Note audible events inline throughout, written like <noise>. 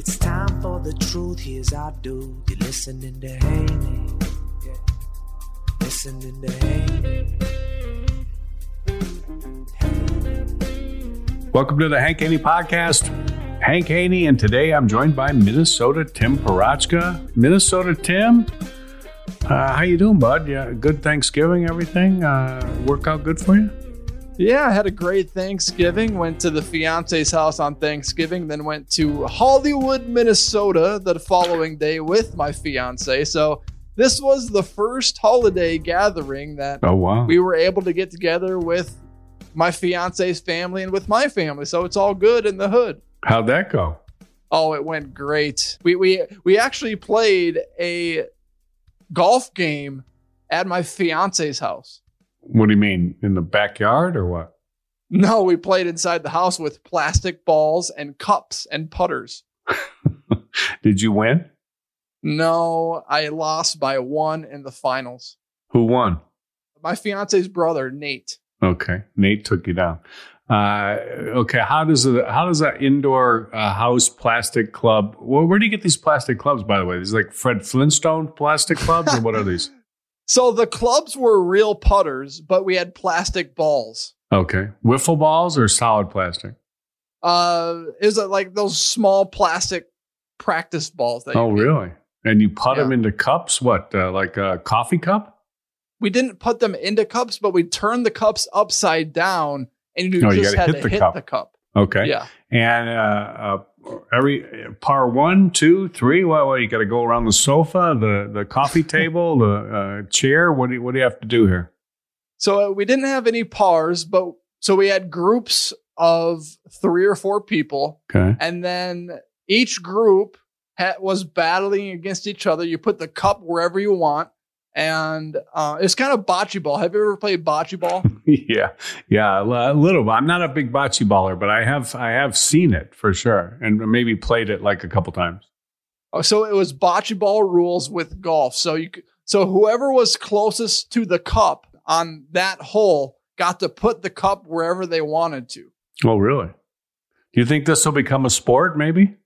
It's time for the truth. Here's our. You're listening to Haney. Yeah. Listening to Haney. Welcome to the Hank Haney Podcast. Hank Haney, and today I'm joined by Minnesota Tim Parochka. Minnesota Tim, uh, how you doing, bud? Yeah, good Thanksgiving, everything. Uh, work out good for you? Yeah, I had a great Thanksgiving. Went to the fiance's house on Thanksgiving, then went to Hollywood, Minnesota the following day with my fiance. So this was the first holiday gathering that Oh wow, we were able to get together with my fiance's family and with my family. So it's all good in the hood. how'd that go? Oh, it went great. We we we actually played a golf game at my fiance's house. What do you mean in the backyard or what? No, we played inside the house with plastic balls and cups and putters. <laughs> Did you win? No, I lost by one in the finals. Who won? My fiance's brother, Nate. Okay, Nate took you down. Uh, okay, how does a how does that indoor uh, house plastic club? Well, where do you get these plastic clubs? By the way, these like Fred Flintstone plastic clubs, or what are these? <laughs> So the clubs were real putters, but we had plastic balls. Okay, wiffle balls or solid plastic? Uh, is it like those small plastic practice balls? That Oh, you really? And you put them into cups? What, uh, like a coffee cup? We didn't put them into cups, but we turned the cups upside down, and you Oh, you just gotta had hit to the hit cup. the cup. Okay. Yeah. And uh, uh, every par one, two, three. What? what you got to go around the sofa, the the coffee <laughs> table, the uh, chair. What do you, what do you have to do here? So uh, we didn't have any pars, but so we had groups of three or four people, Okay. and then each group ha- was battling against each other. You put the cup wherever you want, and uh, it's kind of bocce ball. Have you ever played bocce ball? <laughs> yeah, yeah, a little. I'm not a big bocce baller, but I have I have seen it for sure, and maybe played it like a couple times. Oh, so it was bocce ball rules with golf. So you so whoever was closest to the cup on that hole got to put the cup wherever they wanted to. Oh, really? Do you think this will become a sport? Maybe.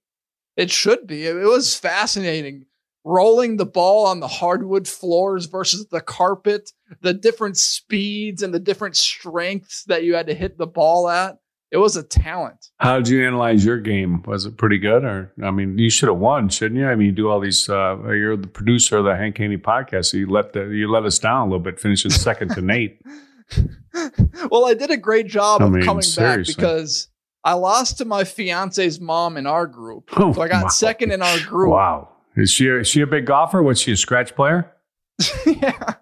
It should be. It, it was fascinating. Rolling the ball on the hardwood floors versus the carpet, the different speeds and the different strengths that you had to hit the ball at. it was a talent. How did you analyze your game? Was it pretty good, or I mean, you should have won, shouldn't you? I mean, you do all these. Uh, you're the producer of the Hank Haney podcast, so you let the you let us down a little bit, finishing second to Nate. <laughs> well, I did a great job I of coming seriously. back because I lost to my fiance's mom in our group. Oh, so I got wow. second in our group. Wow, is she is she a big golfer? Was she a scratch player? <laughs> yeah.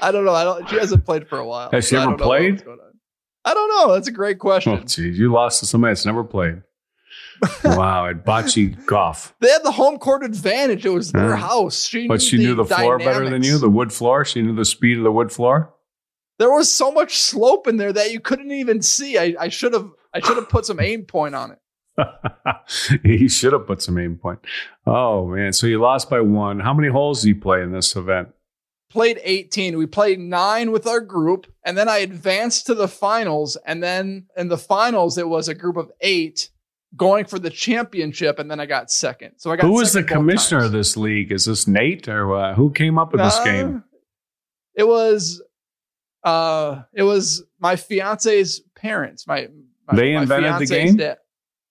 I don't know. I don't she hasn't played for a while. Has she so ever don't know played? what's going on. I don't know. That's a great question. Oh, geez, you lost to somebody that's never played. <laughs> wow, at bocce golf. They had the home court advantage. It was their Yeah. house. She But she knew the floor better than you, the wood floor. She knew the speed of the wood floor. there was so much slope in there that you couldn't even see. I, I should have I should have put some aim point on it. <laughs> he should have put some aim point. Oh man, so you lost by one. How many holes did you play in this event? Played 18. We played nine with our group, and then I advanced to the finals. And then in the finals, it was a group of eight going for the championship, and then I got second. So I got Who was the commissioner times. of this league? Is this Nate or uh, who came up with this Uh, game? It was uh it was my fiance's parents. My, my They invented the game? dad.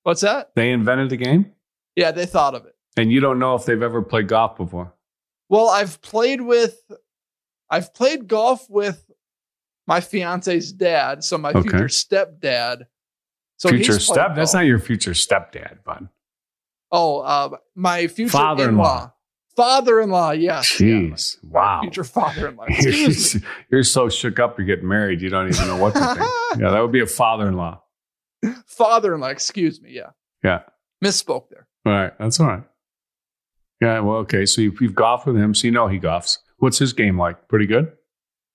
What's that? They invented the game, Yeah, they thought of it. and you don't know if they've ever played golf before. Well, I've played with I've played golf with my fiance's dad, so my Okay. future stepdad. So future step? That's not your future stepdad, bud. Oh, uh, my future Father-in-law. in-law. Father-in-law, yes. yeah, Jeez, my wow. Future father-in-law. <laughs> You're, you're so shook up. You're getting married. You don't even know what to think. <laughs> yeah, that would be a father-in-law. Father-in-law, excuse me. Yeah. Yeah. Misspoke there. All right, that's all right. Yeah, well, okay. So you've, you've golfed with him, so you know he golfs. What's his game like? Pretty good.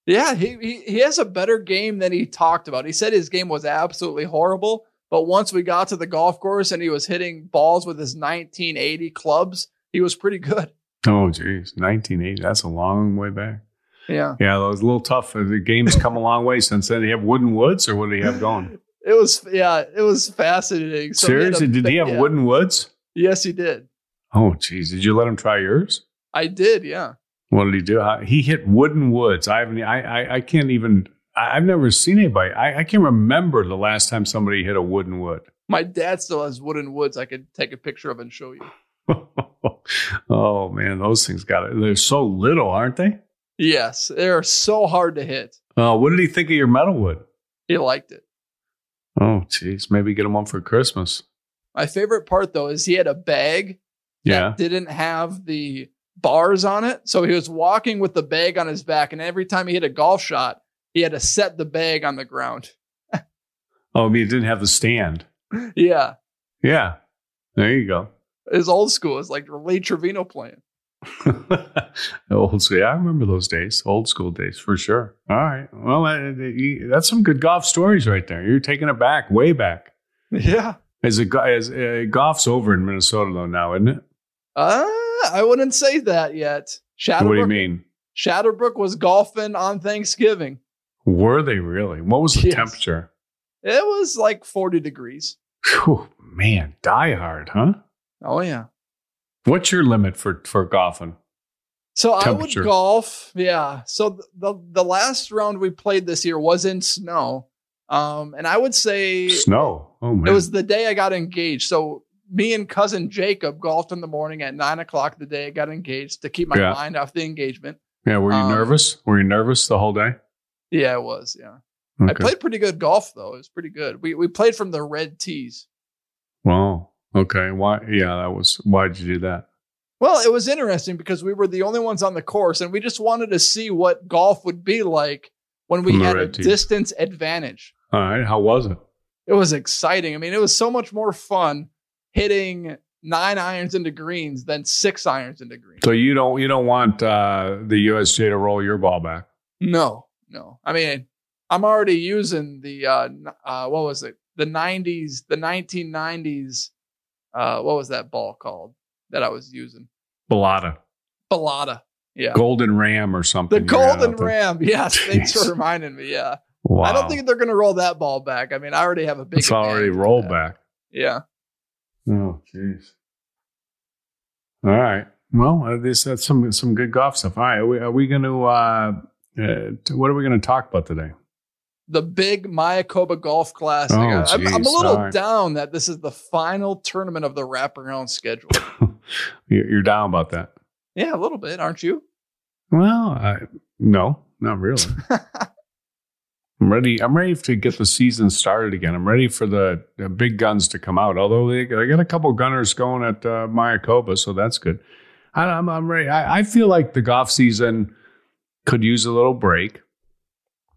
Yeah, he, he he has a better game than he talked about. He said his game was absolutely horrible, but once we got to the golf course and he was hitting balls with his 1980 clubs, he was pretty good. <laughs> Oh, geez, 1980. That's a long way back. Yeah. Yeah, that was a little tough. The game's come a long way since then. You have wooden woods, or what do you have going? <laughs> It was yeah, it was fascinating. So he a Seriously, did he have yeah. wooden woods? Yes, he did. Oh, geez, did you let him try yours? I did, yeah. What did he do? He hit wooden woods. I haven't. I. I, I can't even. I, I've never seen anybody. I, I can't remember the last time somebody hit a wooden wood. My dad still has wooden woods I could take a picture of and show you. <laughs> oh man, those things got it. They're so little, aren't they? Yes, they're so hard to hit. Uh, what did he think of your metal wood? He liked it. Oh, jeez. maybe get him one for Christmas. My favorite part though is he had a bag Yeah. that didn't have the bars on it. So he was walking with the bag on his back, and every time he hit a golf shot, he had to set the bag on the ground. <laughs> Oh, I mean, it didn't have the stand. Yeah. Yeah. There you go. His old school is like Lee Trevino playing. <laughs> Old school. Yeah, I remember those days. Old school days for sure. All right. Well, that- that- that's some good golf stories right there. You're taking it back, way back. Yeah. As a as uh, golf's over in Minnesota though now, isn't it? Uh, I wouldn't say that yet. Shadowbrook, What do you mean? Shadowbrook was golfing on Thanksgiving. Were they really? What was the Yes. temperature? It was like 40 degrees. Whew, man, die hard, huh? Oh, yeah. What's your limit for for golfing? So I would golf. Yeah. So th- the the last round we played this year was in snow. Um, and I would say Snow. Oh man. it was the day I got engaged. So me and cousin Jacob golfed in the morning at nine o'clock the day I got engaged to keep my Yeah. mind off the engagement. yeah. Were you um, nervous? Were you nervous the whole day? Yeah, it was. Yeah. I played pretty good golf though. It was pretty good. We we played from the red tees. Wow. Okay. Why? Yeah, that was. Why did you do that? Well, it was interesting because we were the only ones on the course and we just wanted to see what golf would be like when we had a tees. distance advantage. All right. How was it? It was exciting. I mean, it was so much more fun hitting nine irons into greens than six irons into greens. So you don't you don't want uh, the USGA to roll your ball back? No, no. I mean, I'm already using the uh, uh what was it? The 90s, the 1990s. Uh, what was that ball called that I was using? Balata, Balata. Yeah. Golden Ram or something. The Golden. Ram. <laughs> Yes. Thanks for reminding me. Yeah. Wow. I don't think they're going to roll that ball back. I mean, I already have a big. it's already rolled back. Yeah. Oh, jeez. All right. Well, uh, this that's some some good golf stuff. All right. Are we, are we going to? Uh, uh, what are we going to talk about today? The big Mayakoba Golf Classic. Oh, I- I'm, I'm a little right. down that this is the final tournament of the wraparound schedule. <laughs> You're you're down about that. yeah, a little bit, aren't you? Well, I, no, not really. <laughs> I'm ready. I'm ready to get the season started again. I'm ready for the, the big guns to come out. Although they, they got a couple gunners going at uh, Mayakoba, so that's good. I, I'm, I'm ready. I, I feel like the golf season could use a little break.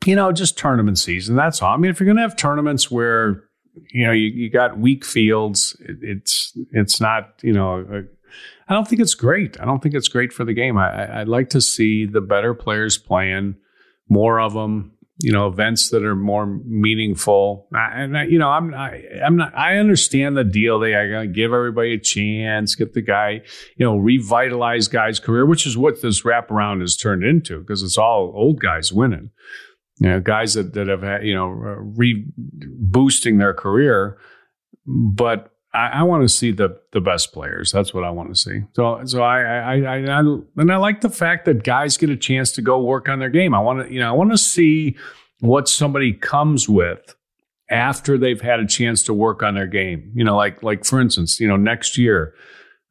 You know, just tournament season. That's all. I mean, if you're going to have tournaments where you know you, you got weak fields, it, it's it's not you know. A, I don't think it's great. I don't think it's great for the game. I, I'd like to see the better players playing, more of them. You know, events that are more meaningful. I, and I, you know, I'm I, I'm not. I understand the deal. They I gotta give everybody a chance, get the guy, you know, revitalize guys' career, which is what this wraparound has turned into because it's all old guys winning. You know, guys that that have had you know re boosting their career, but I, I want to see the the best players. That's what I want to see. So so I I, I I and I like the fact that guys get a chance to go work on their game. I want to you know I want to see what somebody comes with after they've had a chance to work on their game. You know, like like for instance, you know, next year.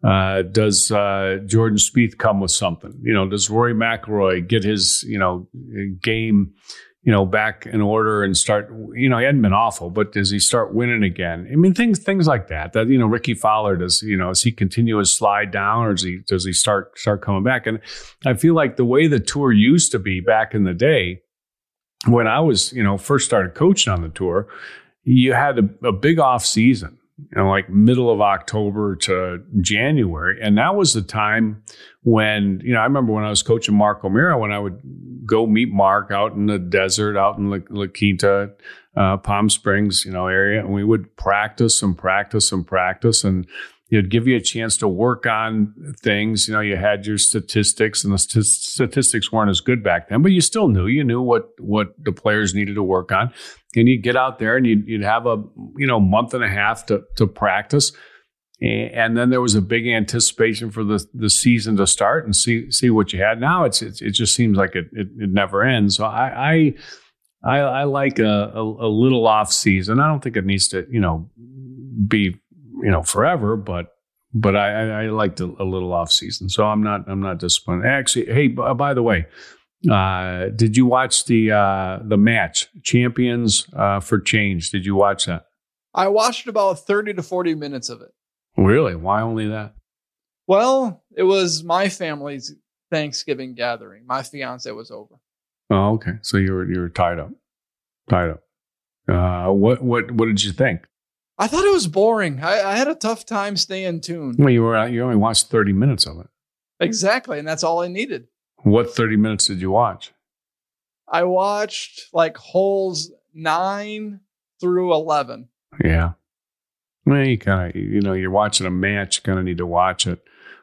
Uh, does uh, Jordan Spieth come with something? You know, does Rory McIlroy get his you know game you know, back in order and start, you know, he hadn't been awful, but does he start winning again? I mean, things, things like that, that, you know, Rickie Fowler does, you know, does he continue his slide down or does he, does he start, start coming back? And I feel like the way the tour used to be back in the day, when I was, you know, first started coaching on the tour, you had a, a big off season, you know, like middle of October to January. And that was the time when, you know, I remember when I was coaching Mark O'Meara, when I would go meet Mark out in the desert, out in La, La Quinta, uh, Palm Springs, you know, area. And we would practice and practice and practice. And it'd give you a chance to work on things. You know, you had your statistics and the st- statistics weren't as good back then, but you still knew, you knew what, what the players needed to work on. And you'd get out there and you'd, you'd have a, you know, month and a half to, to practice. And then there was a big anticipation for the, the season to start and see see what you had. Now it's, it's it just seems like it, it, it never ends. So I I I, I like a, a, a little off season. I don't think it needs to you know be you know forever, but but I I, liked a, a little off season. So I'm not I'm not disappointed. Actually, hey, b- by the way, uh, did you watch the uh, the match Champions uh, for Change? Did you watch that? I watched about 30 to 40 minutes of it. Really? Why only that? Well, it was my family's Thanksgiving gathering. My fiance was over. Oh, okay. So you were you were tied up, tied up. Uh, what what what did you think? I thought it was boring. I, I had a tough time staying tuned. Well, you were you only watched thirty minutes of it. Exactly, and that's all I needed. What thirty minutes did you watch? I watched like holes nine through eleven. Yeah. Well, you kind of you know you're watching a match. You kind of need to watch it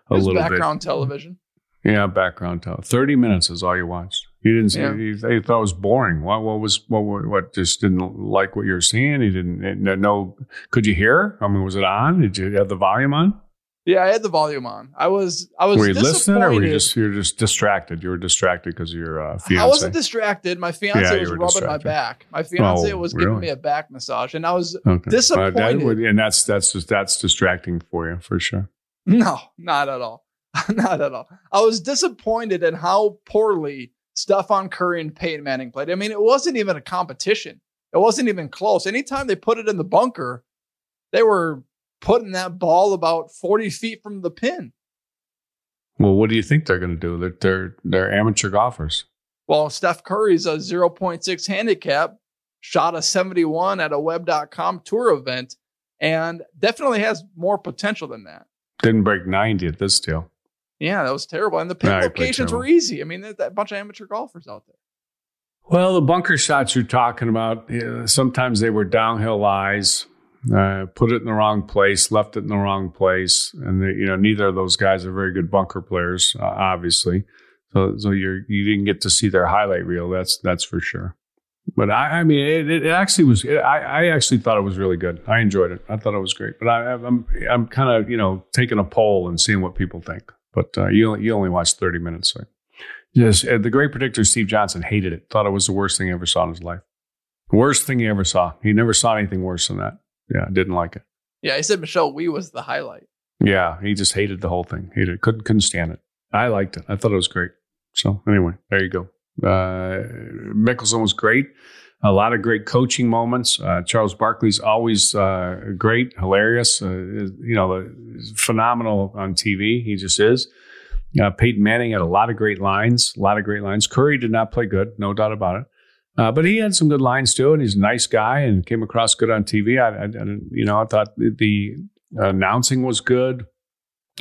a It little background bit. television. Yeah, background tele. Thirty minutes is all you watched. You didn't. see Yeah. You, you thought it was boring. What? What was? What? What? what just didn't like what you were seeing. He didn't know. Could you hear? I mean, was it on? Did you have the volume on? Yeah, I had the volume on. I was I was were you listening, or were you just you're just distracted? You were distracted because your uh, fiance. I wasn't distracted. My fiance Yeah, was rubbing my back. My fiance Oh, was giving me a back massage, and I was Okay. Well, that disappointed. would- and that's that's just that's distracting for you for sure. No, not at all. <laughs> not at all. I was disappointed in how poorly Stephen Curry and Peyton Manning played. I mean, it wasn't even a competition. It wasn't even close. Anytime they put it in the bunker, they were putting that ball about 40 feet from the pin. Well, what do you think they're going to do? They're, they're they're amateur golfers. Well, Steph Curry's a 0.6 handicap, shot a 71 at a web.com tour event, and definitely has more potential than that. Didn't break ninety at this deal. Yeah, that was terrible. And the pin locations were easy. I mean, there's a bunch of amateur golfers out there. Well, the bunker shots you're talking about, sometimes they were downhill lies. Uh, put it in the wrong place, left it in the wrong place, and they, you know neither of those guys are very good bunker players, uh, obviously. So, so you you didn't get to see their highlight reel. That's that's for sure. But I, I mean, it, it actually was. I, I actually thought it was really good. I enjoyed it. I thought it was great. But I, I'm I'm kind of you know taking a poll and seeing what people think. But uh, you only- you only watched 30 minutes. So. Yes, uh, the great predictor Steve Johnson hated it. Thought it was the worst thing he ever saw in his life. Worst thing he ever saw. He never saw anything worse than that. Yeah, didn't like it. Yeah, he said Michelle Wie was the highlight. Yeah, he just hated the whole thing. He couldn't couldn't stand it. I liked it. I thought it was great. So anyway, there you go. Uh, Mickelson was great. A lot of great coaching moments. Uh, Charles Barkley's always uh, great, hilarious. Uh, you know, phenomenal on TV. He just is. Uh, Peyton Manning had a lot of great lines. A lot of great lines. Curry did not play good, no doubt about it. Uh, but he had some good lines too, and he's a nice guy and came across good on TV. I, I you know, I thought the announcing was good.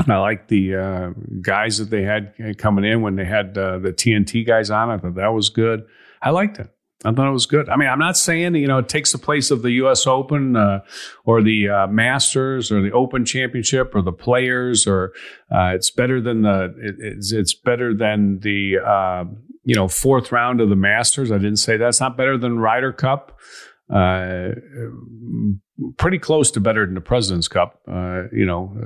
I like the uh, guys that they had coming in when they had the TNT guys on. I thought that was good. I liked it. I thought it was good. I mean, I'm not saying you know it takes the place of the U.S. Open uh, or the uh, Masters or the Open Championship or the Players or uh, it's better than the it, it's, it's better than the uh, you know fourth round of the Masters. I didn't say that's not better than Ryder Cup. Uh, pretty close to better than the President's Cup. Uh, you know,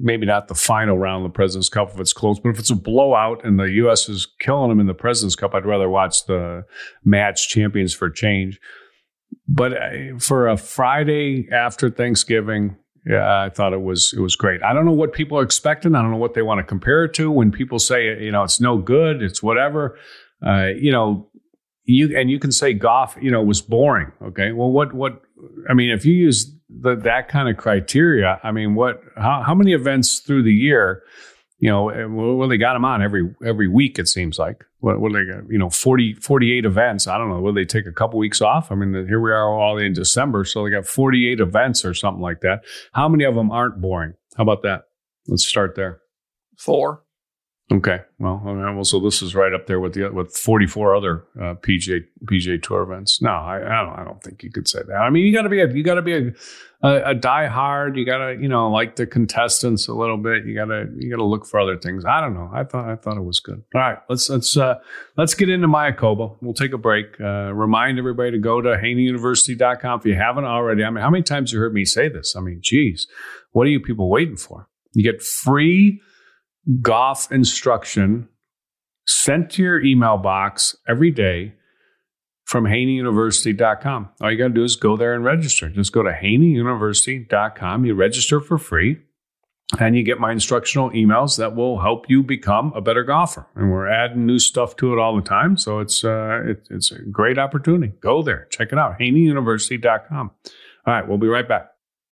maybe not the final round of the President's Cup if it's close, but if it's a blowout and the U.S. is killing them in the President's Cup, I'd rather watch the match champions for change. But uh, for a Friday after Thanksgiving, yeah, I thought it was it was great. I don't know what people are expecting. I don't know what they want to compare it to. When people say you know it's no good, it's whatever. Uh, you know, you and you can say golf, you know, was boring. Okay, well, what what? I mean, if you use the, that kind of criteria, I mean, what? How, how many events through the year? You know, eh, well, they got them on every every week. It seems like what, what they got? You know, 40, 48 events. I don't know. Will they take a couple weeks off? I mean, here we are all in December, so they got forty eight events or something like that. How many of them aren't boring? How about that? Let's start there. Four. Okay, well, well, so this is right up there with the with 44 other uh, PGA PGA Tour events. No, I, I, don't. I don't think you could say that. I mean, you got to be a you got to be a, a, a die hard. You got to you know like the contestants a little bit. You got to you got to look for other things. I don't know. I thought I thought it was good. All right, let's let's uh, let's get into Mayakoba. We'll take a break. Uh, remind everybody to go to HaneyUniversity.com if you haven't already. I mean, how many times have you heard me say this? I mean, geez, what are you people waiting for? You get free golf instruction sent to your email box every day from haneyuniversity.com. All you got to do is go there and register. Just go to haneyuniversity.com. You register for free and you get my instructional emails that will help you become a better golfer. And we're adding new stuff to it all the time. So it's, uh, it, it's a great opportunity. Go there, check it out, haneyuniversity.com. All right, we'll be right back.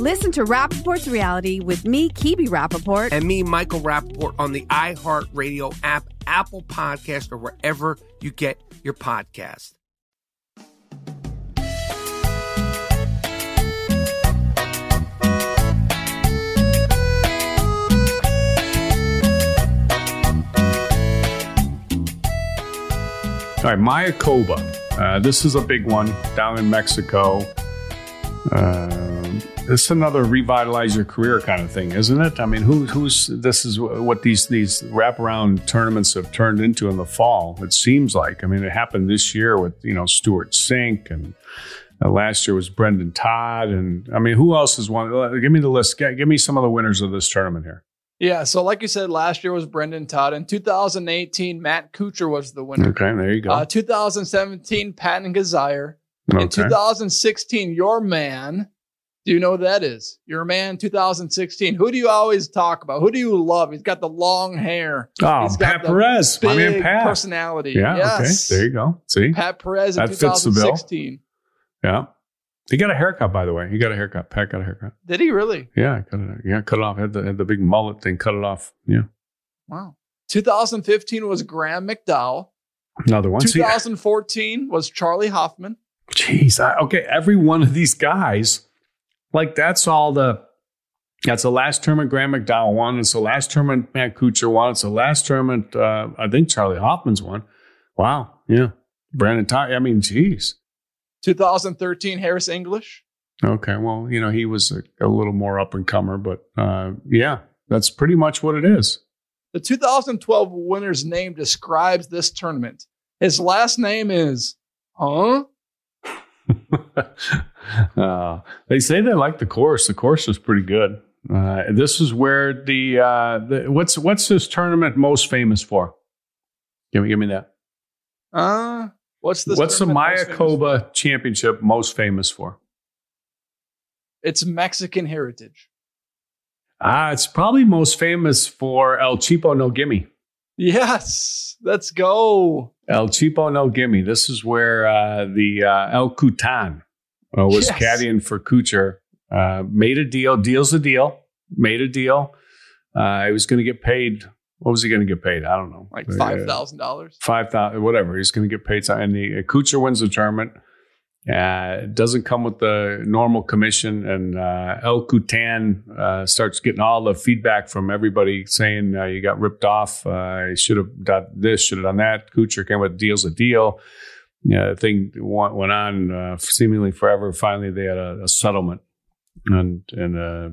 Listen to Rapaport's reality with me, Kibi Rapaport. And me, Michael Rapaport, on the iHeartRadio app, Apple Podcast, or wherever you get your podcast. All right, Mayakoba. Uh, this is a big one down in Mexico. Um, it's another revitalize your career kind of thing, isn't it? I mean, who, who's this is what these these wraparound tournaments have turned into in the fall. It seems like. I mean, it happened this year with you know Stewart Cink and uh, last year was Brendan Todd, and I mean, who else has won? Uh, Give me the list. Give me some of the winners of this tournament here. Yeah, so like you said, last year was Brendan Todd. In 2018, Matt Kuchar was the winner. Okay, there you go. Uh, 2017, Patton Kizzire. In Okay. 2016, your man. Do you know who that is? Your man, 2016. Who do you always talk about? Who do you love? He's got the long hair. Oh, He's got Pat Perez, my man big Pat. personality. Yeah, yes. okay, there you go. See, Pat Perez in That fits the bill. 2016. yeah, he got a haircut by the way. He got a haircut. Pat got a haircut. Did he really? Yeah, cut it. Yeah, cut it off. Had the had the big mullet thing. Cut it off. Yeah, Wow. 2015 was Graham McDowell. another one. See, 2014 was Charley Hoffman. Jeez. I, okay, every one of these guys, like that's all the. That's the last tournament Graham McDowell won. It's the last tournament Matt Kuchar won. It's the last tournament uh, I think Charley Hoffman's won. Wow. Yeah. Brendan Todd. I mean, geez. 2013 Harris English. Okay. Well, you know, he was a, a little more up and comer, but uh, yeah, that's pretty much what it is. The 2012 winner's name describes this tournament. His last name is, huh? <laughs> <laughs> uh, they say they like the course. The course is pretty good. Uh, this is where the, uh, the what's what's this tournament most famous for? Give me give me that. Uh, what's this? what's the? Mayakoba Championship most famous for? It's Mexican heritage. Ah, it's probably most famous for El Chipo No Gimme. Yes, let's go. El Chipo No Gimme. This is where uh, the uh, El Tucan uh, was Yes. caddying for Kuchar. Uh, made a deal. Deal's a deal. Made a deal. Uh, he was going to get paid. What was he going to get paid? I don't know. Like Uh, five thousand dollars. Five thousand, whatever. He's going to get paid. And the uh, Kuchar wins the tournament. Uh, it doesn't come with the normal commission, and uh, El Tucan uh, starts getting all the feedback from everybody saying uh, you got ripped off. Uh, you should have done this, should have done that. Kuchar came with deals a deal. Yeah, the thing went, went on uh, seemingly forever. Finally, they had a, a settlement, and and uh,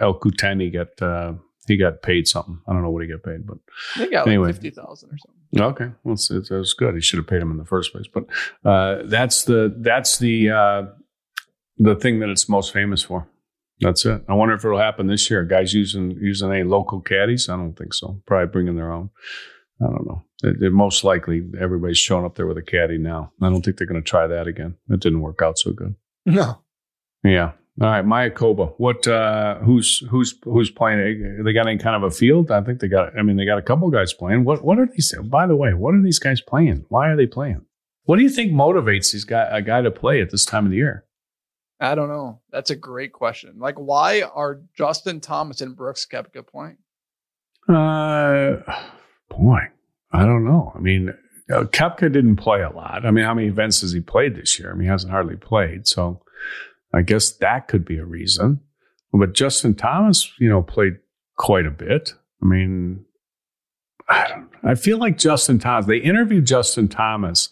El Kutani got uh, he got paid something. I don't know what he got paid, but They got Anyway. like fifty thousand or something. Okay, well, it's, it's, good. He should have paid him in the first place. But uh, that's the that's the uh, the thing that it's most famous for. That's it. I wonder if it'll happen this year. Guys using using any local caddies? I don't think so. Probably bringing their own. I don't know. It, it- most likely, everybody's showing up there with a caddy now. I don't think they're going to try that again. It didn't work out so good. No. Yeah. All right, Mayakoba. What? Uh, who's who's who's playing? They got any kind of a field? I think they got. I mean, they got a couple guys playing. What? What are these? By the way, what are these guys playing? Why are they playing? What do you think motivates these guy a guy to play at this time of the year? I don't know. That's a great question. Like, why are Justin Thomas and Brooks Koepka playing? Uh, boy, I don't know. I mean, uh, Koepka didn't play a lot. I mean, how many events has he played this year? I mean, he hasn't hardly played. So I guess that could be a reason. But Justin Thomas, you know, played quite a bit. I mean, I don't I feel like Justin Thomas, they interviewed Justin Thomas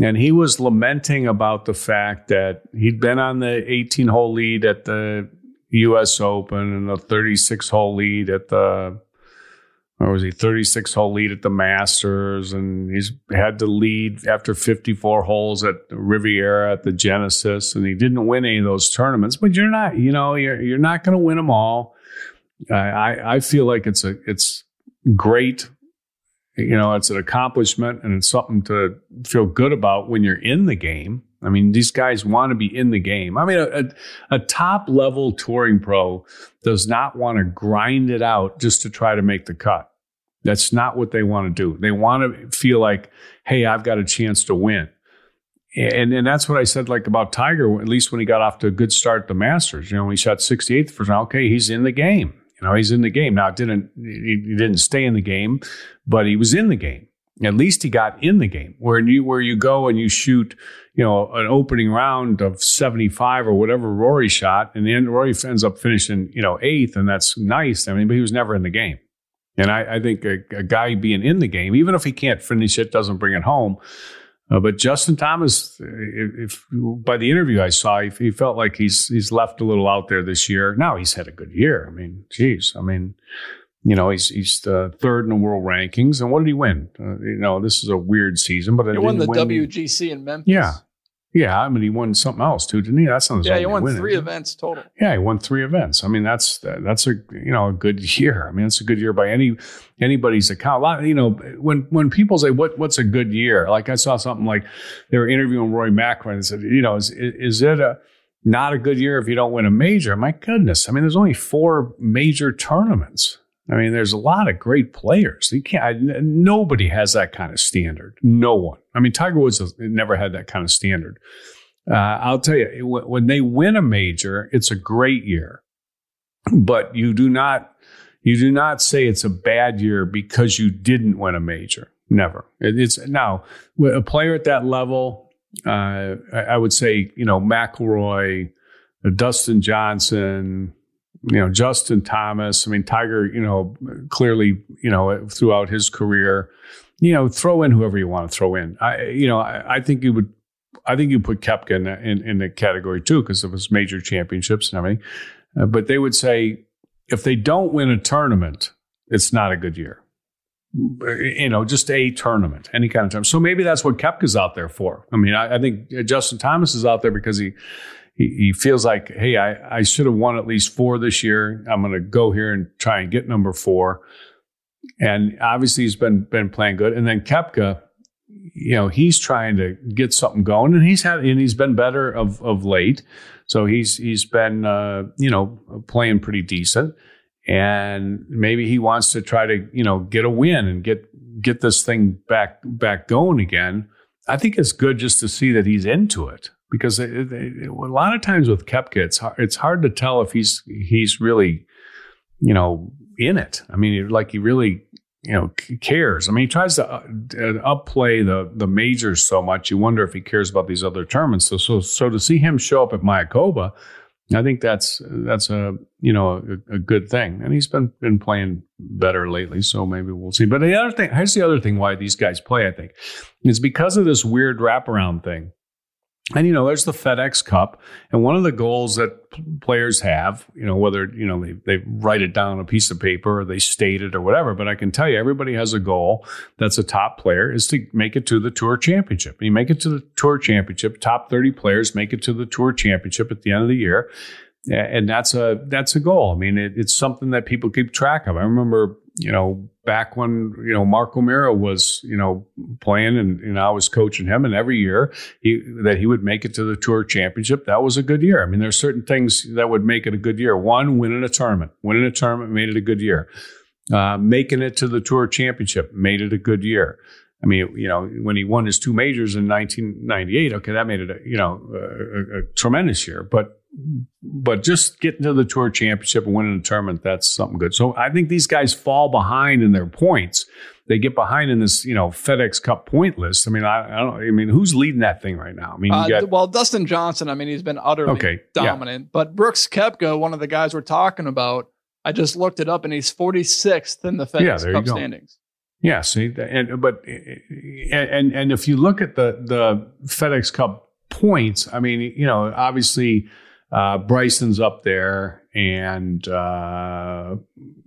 and he was lamenting about the fact that he'd been on the 18 hole lead at the US Open and the 36 hole lead at the or was he 36 hole lead at the Masters and he's had to lead after 54 holes at Riviera at the Genesis and he didn't win any of those tournaments but you're not you know you're you're not going to win them all I I feel like it's a it's great you know it's an accomplishment and it's something to feel good about when you're in the game I mean, these guys want to be in the game. I mean, a, a, a top level touring pro does not want to grind it out just to try to make the cut. That's not what they want to do. They want to feel like, hey, I've got a chance to win. And and that's what I said like about Tiger, at least when he got off to a good start at the Masters. You know, he shot 68th for okay, he's in the game. You know, he's in the game. Now didn't he, he didn't stay in the game, but he was in the game. At least he got in the game. Where you where you go and you shoot, you know, an opening round of 75 or whatever Rory shot, and then Rory ends up finishing, you know, eighth, and that's nice. I mean, but he was never in the game. And I, I think a, a guy being in the game, even if he can't finish it, doesn't bring it home, Uh, but Justin Thomas, if, if, by the interview I saw, he, he, felt like he's he's left a little out there this year. Now he's had a good year. I mean, geez, I mean, you know, he's he's the third in the world rankings. And what did he win? Uh, you know, this is a weird season, but he won the win. WGC in Memphis. Yeah, yeah, I mean, he won something else too, didn't he? That's not yeah. He won winning. three events total. Yeah, he won three events. I mean, that's that's a you know a good year. I mean, it's a good year by any anybody's account. A lot, you know, when when people say what what's a good year, like I saw something like they were interviewing Rory McIlroy and said, you know, is is it a not a good year if you don't win a major? My goodness, I mean, there's only four major tournaments. I mean, there's a lot of great players. You can't. I, nobody has that kind of standard. No one. I mean, Tiger Woods has never had that kind of standard. Uh, I'll tell you, when they win a major, it's a great year, but you do not you do not say it's a bad year because you didn't win a major. Never. It's now a player at that level. Uh, I would say, you know, McIlroy, Dustin Johnson, you know, Justin Thomas. I mean, Tiger, you know, clearly, you know, throughout his career, you know, throw in whoever you want to throw in. I, you know, I, I think you would, I think you put Koepka in, in, in the category too because of his major championships and everything. Uh, but they would say if they don't win a tournament, it's not a good year. You know, just a tournament, any kind of tournament. So maybe that's what Koepka's out there for. I mean, I, I think Justin Thomas is out there because he he, feels like, hey, I, I should have won at least four this year. I'm going to go here and try and get number four. And obviously, he's been been playing good. And then Koepka, you know, he's trying to get something going, and he's had and he's been better of of late. So he's he's been uh, you know playing pretty decent, and maybe he wants to try to you know get a win and get get this thing back back going again. I think it's good just to see that he's into it because a lot of times with Koepka, it's hard, it's hard to tell if he's he's really, you know, in it. I mean, like he really, you know, cares. I mean, he tries to uh, upplay the the majors so much. You wonder if he cares about these other tournaments. So so so to see him show up at Mayakoba, I think that's that's a you know a, a, good thing, and he's been been playing better lately. So maybe we'll see. But the other thing, here's the other thing why these guys play. I think is because of this weird wraparound thing. And you know, there's the FedEx Cup, and one of the goals that players have, you know, whether you know they they write it down on a piece of paper or they state it or whatever, but I can tell you, everybody has a goal. That's a top player is to make it to the Tour Championship. And you make it to the Tour Championship. Top 30 players make it to the Tour Championship at the end of the year, and that's a that's a goal. I mean, it, it's something that people keep track of. I remember you know, back when, you know, Mark O'Meara was, you know, playing and, and I was coaching him and every year he, that he would make it to the tour championship. That was a good year. I mean, there's certain things that would make it a good year. One, winning a tournament, winning a tournament made it a good year. Uh, making it to the tour championship made it a good year. I mean, you know, when he won his two majors in 1998, okay, that made it, a, you know, a, a, a tremendous year. But but just getting to the tour championship and winning a tournament, that's something good. So I think these guys fall behind in their points. They get behind in this, you know, FedEx Cup point list. I mean, I, I don't. I mean, who's leading that thing right now? I mean, uh, got, well, Dustin Johnson. I mean, he's been utterly okay, dominant. Yeah. But Brooks Koepka, one of the guys we're talking about, I just looked it up, and he's 46th in the FedEx yeah, Cup standings. Yeah, see, and but and and if you look at the the FedEx Cup points, I mean, you know, obviously uh, Bryson's up there, and uh,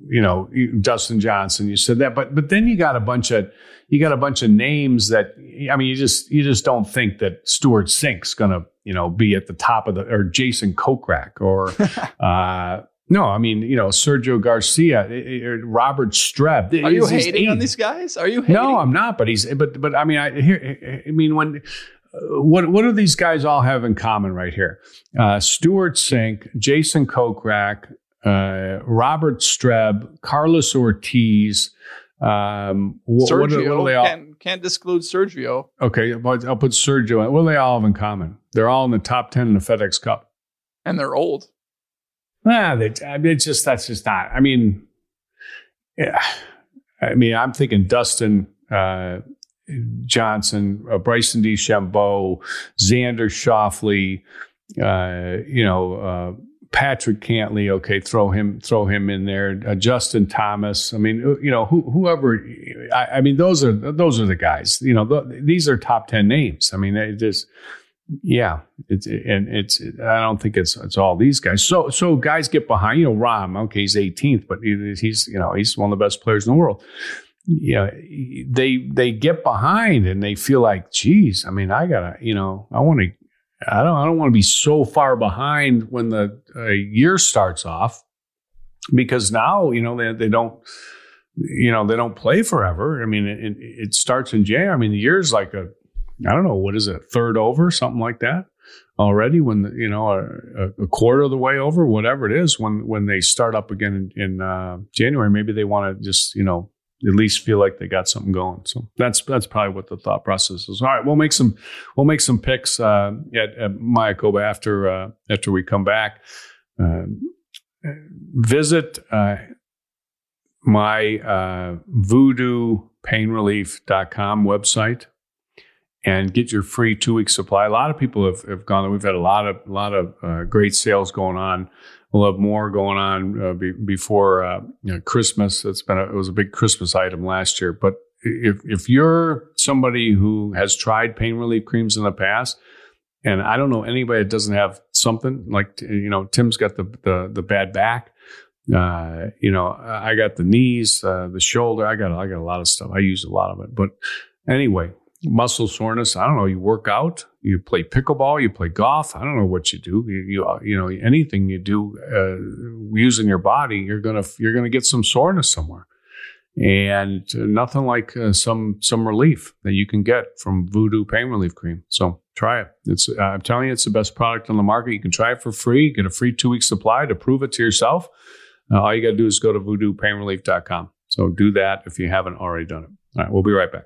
you know Dustin Johnson. You said that, but but then you got a bunch of you got a bunch of names that I mean, you just you just don't think that Stewart Cink's gonna you know be at the top of the or Jason Kokrak or. <laughs> uh, no, I mean, you know, Sergio Garcia, eh, eh, Robert Streb. Are you hating on these guys? Are you hating? No, I'm not. But he's, but, but I mean, I here, I mean, when what what do these guys all have in common right here? Uh, Stewart Cink, Jason Kokrak, uh, Robert Streb, Carlos Ortiz. Um, what, Sergio what are, what are they all? Can't, can't disclude Sergio. Okay, I'll put Sergio. In. What do they all have in common? They're all in the top ten in the FedEx Cup, and they're old. Ah, they, I mean, it's just that's just not. I mean, yeah. I mean, I'm thinking Dustin. Uh, Johnson, uh, Bryson DeChambeau, Xander Schauffele, uh, you know, uh, Patrick Cantlay. okay, throw him, throw him in there. Uh, Justin Thomas. I mean, you know, who, whoever. I, I, mean, those are those are the guys. You know, th- these are top ten names. I mean, it just yeah, it's and it's. I don't think it's it's all these guys. So so guys get behind. You know, Rahm. Okay, he's 18th, but he's you know he's one of the best players in the world. Yeah, they they get behind and they feel like, geez, I mean, I gotta, you know, I want to I don't I don't want to be so far behind when the uh, year starts off because now you know they they don't you know they don't play forever. I mean it, it starts in January. I mean the year's like a I don't know what is it third over something like that already when the, you know a, a, quarter of the way over whatever it is when when they start up again in, in uh, January maybe they want to just you know at least feel like they got something going. So that's that's probably what the thought process is. All right, we'll make some we'll make some picks uh, at, at Mayakoba after uh, after we come back. Uh, visit uh, my uh, voodoopainrelief.com website and get your free two week supply. A lot of people have, have gone. We've had a lot of a lot of uh, great sales going on We'll have more going on uh, be, before uh, you know, Christmas. It's been a, it was a big Christmas item last year. But if if you're somebody who has tried pain relief creams in the past, and I don't know anybody that doesn't have something like you know Tim's got the the, the bad back. Uh, you know, I got the knees, uh, the shoulder. I got I got a lot of stuff. I use a lot of it. But anyway, muscle soreness. I don't know. You work out, you play pickleball, you play golf. I don't know what you do. You you, uh, you know anything you do uh, using your body, you're gonna you're gonna get some soreness somewhere, and nothing like uh, some some relief that you can get from Voodoo Pain Relief Cream. So try it. It's uh, I'm telling you, it's the best product on the market. You can try it for free. Get a free two week supply to prove it to yourself. Uh, all you got to do is go to voodoopainrelief.com. So do that if you haven't already done it. All right, we'll be right back.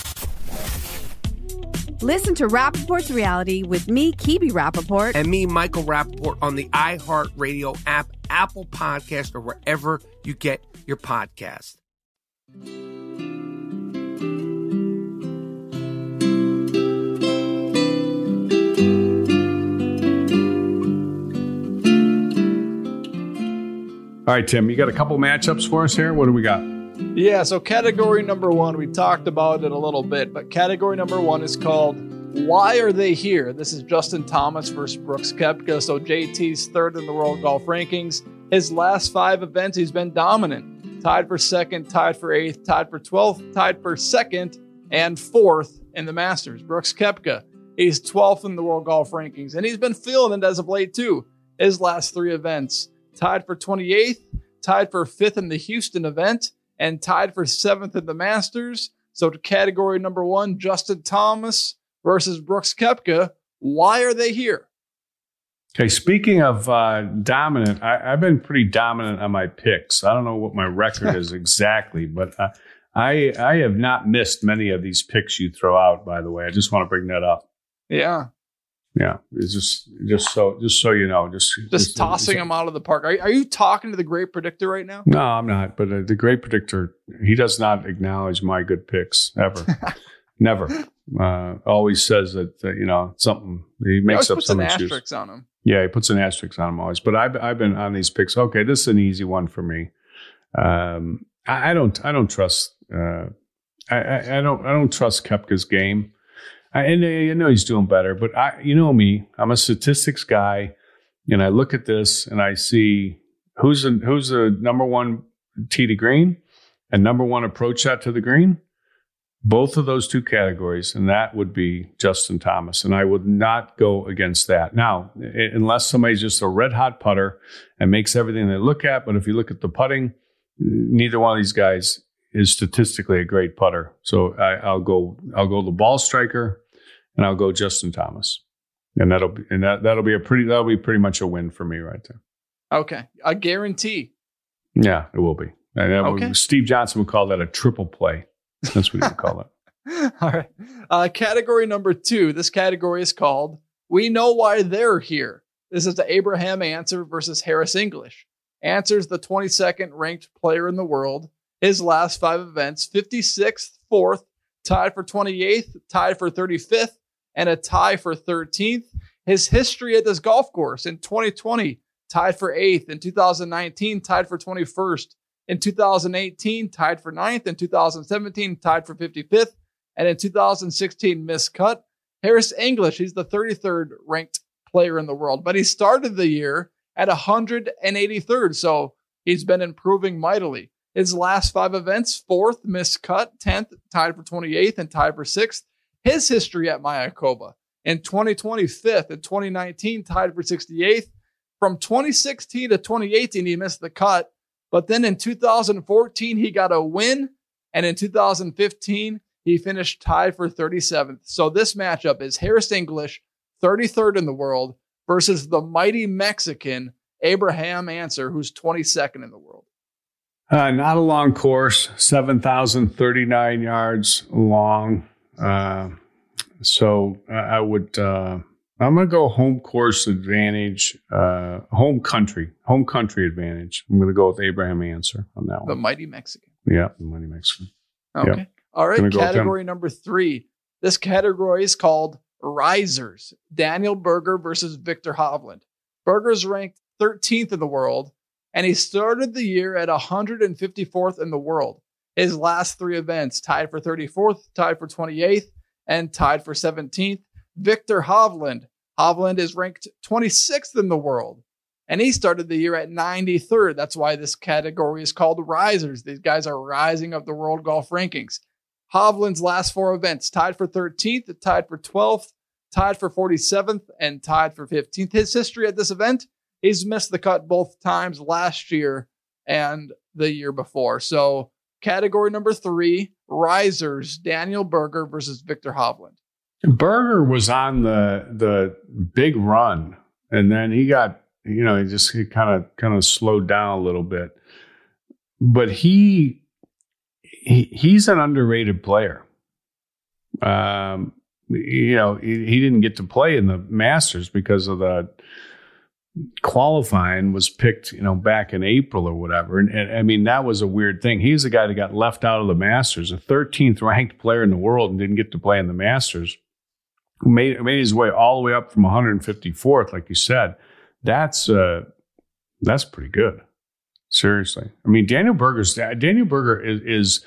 Listen to Rapaport's reality with me, Kebe Rapaport. And me, Michael Rapaport, on the iHeartRadio app, Apple Podcast, or wherever you get your podcast. All right, Tim, you got a couple matchups for us here. What do we got? Yeah, so category number one, we talked about it a little bit, but category number one is called Why Are They Here? This is Justin Thomas versus Brooks Koepka. So JT's third in the world golf rankings. His last five events, he's been dominant. Tied for second, tied for eighth, tied for 12th, tied for second, and fourth in the Masters. Brooks Koepka, he's 12th in the world golf rankings, and he's been feeling it as of late too. His last three events, tied for 28th, tied for fifth in the Houston event, and tied for seventh in the Masters. So to category number one, Justin Thomas versus Brooks Koepka. Why are they here? Okay, speaking of uh, dominant, I, I've been pretty dominant on my picks. I don't know what my record is <laughs> exactly, but uh, I I have not missed many of these picks you throw out. By the way, I just want to bring that up. Yeah. Yeah, it's just just so just so you know, just Just tossing them out of the park. Are, are you talking to the great predictor right now? No, I'm not. But uh, the great predictor, he does not acknowledge my good picks ever, <laughs> never. Uh, always says that uh, you know something. He He makes always up puts some an excuse. asterisk on them. Yeah, he puts an asterisk on them always. But I've I've been on these picks. Okay, this is an easy one for me. Um, I, I don't I don't trust. Uh, I, I I don't I don't trust Koepka's game. I, and uh, I know he's doing better, but I you know me. I'm a statistics guy, and I look at this and I see who's the, who's the number one tee to green and number one approach shot to the green. Both of those two categories, and that would be Justin Thomas. And I would not go against that. Now, unless somebody's just a red hot putter and makes everything they look at, but if you look at the putting, neither one of these guys is statistically a great putter. So I, I'll go I'll go the ball striker and I'll go Justin Thomas. And that'll be and that, that'll be a pretty that'll be pretty much a win for me right there. Okay. A guarantee. Yeah, it will be. And that would- Steve Johnson would call that a triple play. That's what he would call it. <laughs> All right. Uh, category number two. This category is called We Know Why They're Here. This is the Abraham Ancer versus Harris English. Ancer's the 22nd ranked player in the world. His last five events 56th, 4th, tied for 28th, tied for 35th, and a tie for 13th. His history at this golf course in 2020, tied for 8th. In 2019, tied for 21st. In 2018, tied for 9th. In 2017, tied for 55th. And in 2016, missed cut. Harris English, he's the 33rd ranked player in the world, but he started the year at 183rd. So he's been improving mightily. His last five events, fourth, missed cut, 10th, tied for 28th, and tied for sixth. His history at Mayakoba in 2020, and 2019, tied for 68th. From 2016 to 2018, he missed the cut. But then in 2014, he got a win. And in 2015, he finished tied for 37th. So this matchup is Harris English, 33rd in the world, versus the mighty Mexican Abraham Ancer, who's 22nd in the world. Uh, not a long course, 7,039 yards long. Uh, so I would, uh, I'm going to go home course advantage, uh, home country, home country advantage. I'm going to go with Abraham Ancer on that one. The mighty Mexican. Yeah, the mighty Mexican. Okay. Yep. All right. Gonna go with them. category number three. This category is called Risers. Daniel Berger versus Viktor Hovland. Berger's ranked 13th in the world, and he started the year at 154th in the world. His last three events tied for 34th, tied for 28th, and tied for 17th. Viktor Hovland. Hovland is ranked 26th in the world, and he started the year at 93rd. That's why this category is called Risers. These guys are rising up the world golf rankings. Hovland's last four events tied for 13th, tied for 12th, tied for 47th, and tied for 15th. His history at this event, he's missed the cut both times last year and the year before. So, category number three risers Daniel Berger versus Viktor Hovland. Berger was on the the big run, and then he got you know he just kind of kind of slowed down a little bit. But he, he he's an underrated player. Um, you know he, he didn't get to play in the Masters because of the qualifying was picked you know back in April or whatever, and, and I mean that was a weird thing. He's the guy that got left out of the Masters, a 13th ranked player in the world, and didn't get to play in the Masters made made his way all the way up from 154th, like you said. That's uh, that's pretty good. Seriously, I mean Daniel Berger's Daniel Berger is, is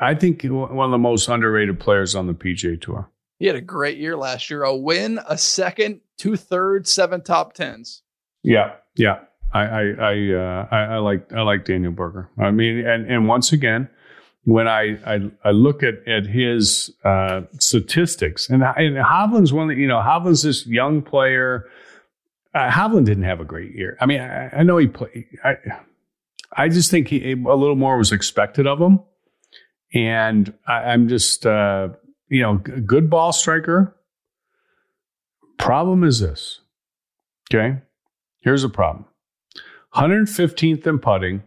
I think one of the most underrated players on the PGA Tour. He had a great year last year a win, a second, two thirds, seven top tens. Yeah, yeah. I I I, uh, I I like I like Daniel Berger. I mean, and and once again, when I I, I look at at his uh, statistics, and, and Hovland's one that you know Hovland's this young player. Uh, Hovland didn't have a great year. I mean, I, I know he played. I I just think he, a little more was expected of him, and I, I'm just uh, you know good ball striker. Problem is this: Okay. Here's a problem 115th in putting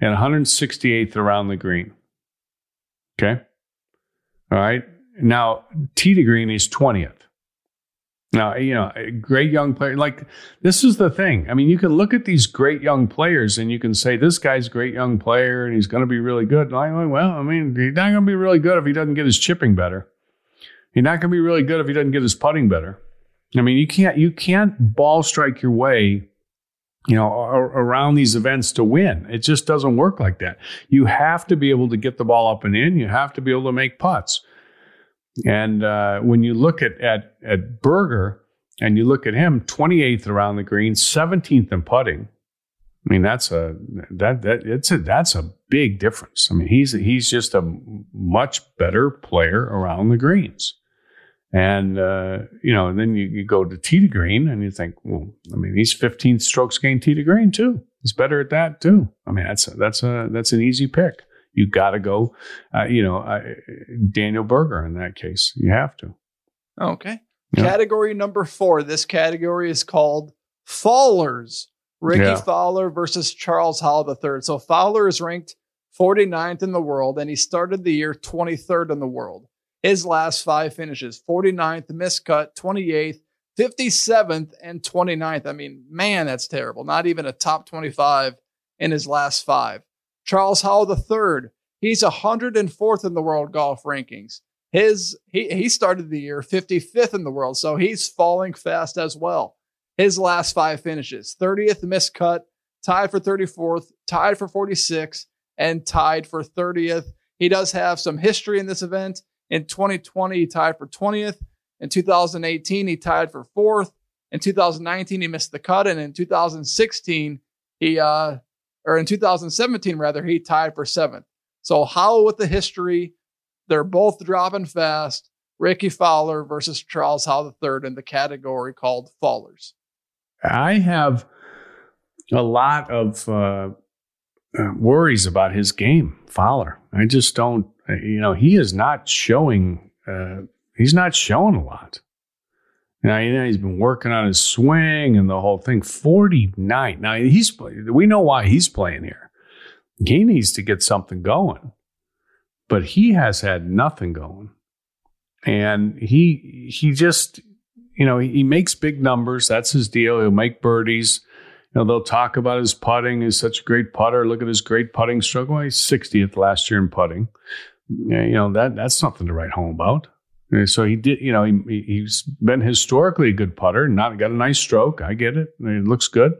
and 168th around the green. Okay. All right. Now, tee to green is 20th. Now, you know, a great young player. Like, this is the thing. I mean, you can look at these great young players and you can say, this guy's a great young player and he's going to be really good. And I'm like, well, I mean, he's not going to be really good if he doesn't get his chipping better. He's not going to be really good if he doesn't get his putting better. I mean, you can't, you can't ball strike your way, you know, around these events to win. It just doesn't work like that. You have to be able to get the ball up and in. You have to be able to make putts. And uh, when you look at, at at Berger and you look at him, 28th around the green, 17th in putting. I mean, that's a that that it's a that's a big difference. I mean, he's he's just a much better player around the greens. And uh, you know, then you, you go to to green, and you think, well, I mean, he's 15 strokes gained to green too. He's better at that too. I mean, that's a, that's a that's an easy pick you got to go, uh, you know, uh, Daniel Berger in that case. You have to. Okay. Yeah. Category number four. This category is called Fallers. Rickie yeah. Fowler versus Charles Howell III. So Fowler is ranked 49th in the world, and he started the year 23rd in the world. His last five finishes 49th, miscut, 28th, 57th, and 29th. I mean, man, that's terrible. Not even a top 25 in his last five. Charles Howell III, he's 104th in the world golf rankings. His he he started the year 55th in the world, so he's falling fast as well. His last five finishes: 30th miscut, tied for 34th, tied for 46th, and tied for 30th. He does have some history in this event. In 2020, he tied for 20th. In 2018, he tied for fourth. In 2019, he missed the cut, and in 2016, he uh, or in 2017 rather, he tied for seventh. So Howell with the history, they're both dropping fast. Rickie Fowler versus Charles Howell III in the category called Fallers. I have a lot of uh, uh, worries about his game, Fowler. I just don't, you know, he is not showing. Uh, he's not showing a lot. Now, you know, he's been working on his swing and the whole thing. 49. Now, he's we know why he's playing here. He needs to get something going, but he has had nothing going. And he he just, you know, he makes big numbers. That's his deal. He'll make birdies. You know, they'll talk about his putting. He's such a great putter. Look at his great putting. Well, he's 60th last year in putting. You know, that that's something to write home about. So he did, you know, he, he's been historically a good putter, not got a nice stroke. I get it. It looks good.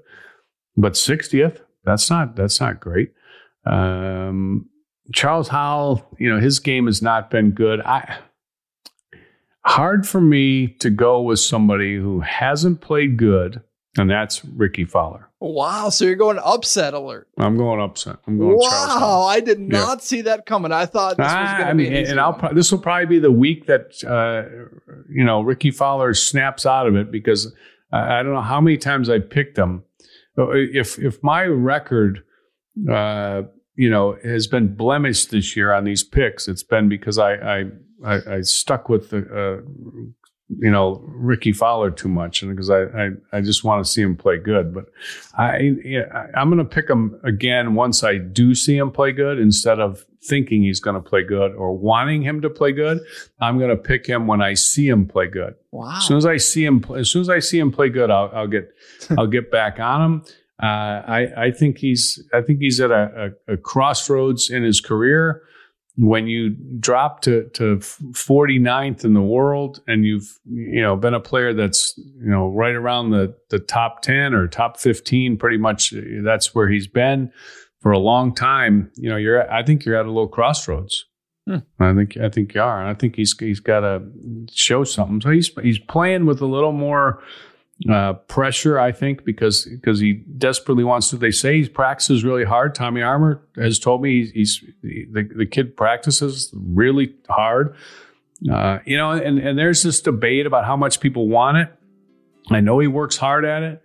But 60th, that's not, that's not great. Um, Charles Howell, you know, his game has not been good. I, hard for me to go with somebody who hasn't played good, and that's Rickie Fowler. Wow. So you're going upset alert. I'm going upset. I'm going. Wow. I did not yeah. see that coming. I thought this was going to be. An and I'll. Pro- this will probably be the week that uh, you know Rickie Fowler snaps out of it because uh, I don't know how many times I picked him. If if my record, uh, you know, has been blemished this year on these picks, it's been because I I, I, I stuck with the uh, you know Rickie Fowler too much, and because I, I, I just want to see him play good. But I I'm going to pick him again once I do see him play good, instead of thinking he's going to play good or wanting him to play good. I'm going to pick him when I see him play good. Wow! As soon as I see him, as soon as I see him play good, I'll, I'll get <laughs> I'll get back on him. Uh, I I think he's I think he's at a, a, a crossroads in his career when you drop to, to 49th in the world and you've you know been a player that's you know right around the, the top 10 or top 15 pretty much that's where he's been for a long time you know you're i think you're at a little crossroads. Hmm. i think i think you are. And i think he's he's got to show something. So he's he's playing with a little more uh, pressure, I think, because because he desperately wants to. They say he practices really hard. Tommy Armour has told me he's, he's the, the kid practices really hard. Uh, you know, and, and there's this debate about how much people want it. I know he works hard at it,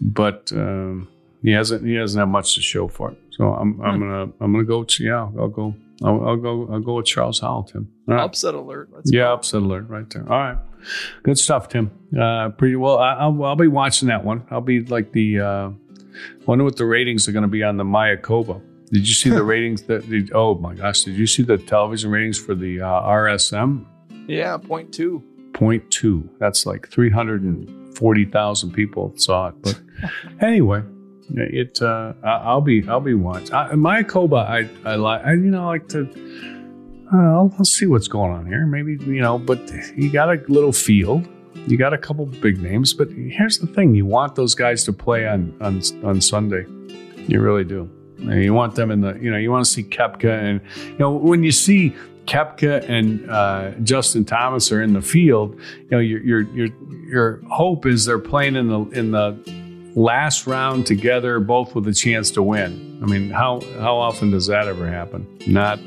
but um, he hasn't he doesn't have much to show for it. So I'm I'm hmm. gonna I'm gonna go. to Yeah, I'll go I'll, I'll go. I'll go with Charles Howell, Tim. Right. Upset alert. Let's yeah, go. upset alert right there. All right, good stuff, Tim. Uh, pretty well. I, I'll, I'll be watching that one. I'll be like the. Uh, wonder what the ratings are going to be on the Mayakoba. Did you see the <laughs> ratings? That the, oh my gosh! Did you see the television ratings for the uh, RSM? Yeah, point two. Point two. That's like three hundred and forty thousand people saw it. But <laughs> anyway, it. Uh, I'll be. I'll be watching. I, Mayakoba. I. I like. I, you know, I like to. I'll, I'll see what's going on here. Maybe you know, but you got a little field. You got a couple big names, but here's the thing: you want those guys to play on on on Sunday. You really do. And you want them in the. You know, you want to see Koepka and you know when you see Koepka and uh, Justin Thomas are in the field. You know, your your your your hope is they're playing in the in the last round together, both with a chance to win. I mean, how how often does that ever happen? Not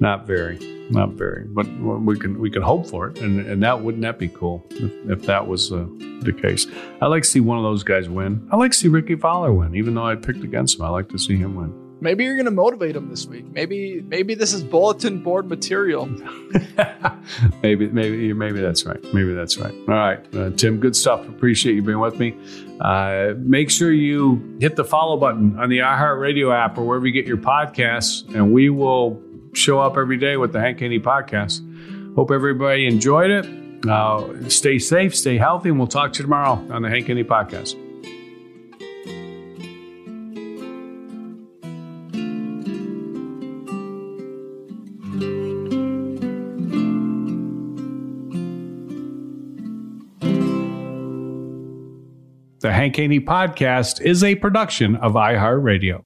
not very, not very. But we can we can hope for it, and and that wouldn't that be cool if, if that was uh, the case. I like to see one of those guys win. I like to see Rickie Fowler win, even though I picked against him. I like to see him win. Maybe you're gonna motivate him this week. Maybe maybe this is bulletin board material. <laughs> maybe, maybe, maybe that's right. Maybe that's right. All right, uh, Tim, good stuff. Appreciate you being with me. Uh, make sure you hit the follow button on the iHeartRadio app or wherever you get your podcasts, and we will show up every day with the Hank Haney podcast. Hope everybody enjoyed it. Uh, stay safe, stay healthy, and we'll talk to you tomorrow on the Hank Haney podcast. The Hank Haney Podcast is a production of iHeartRadio.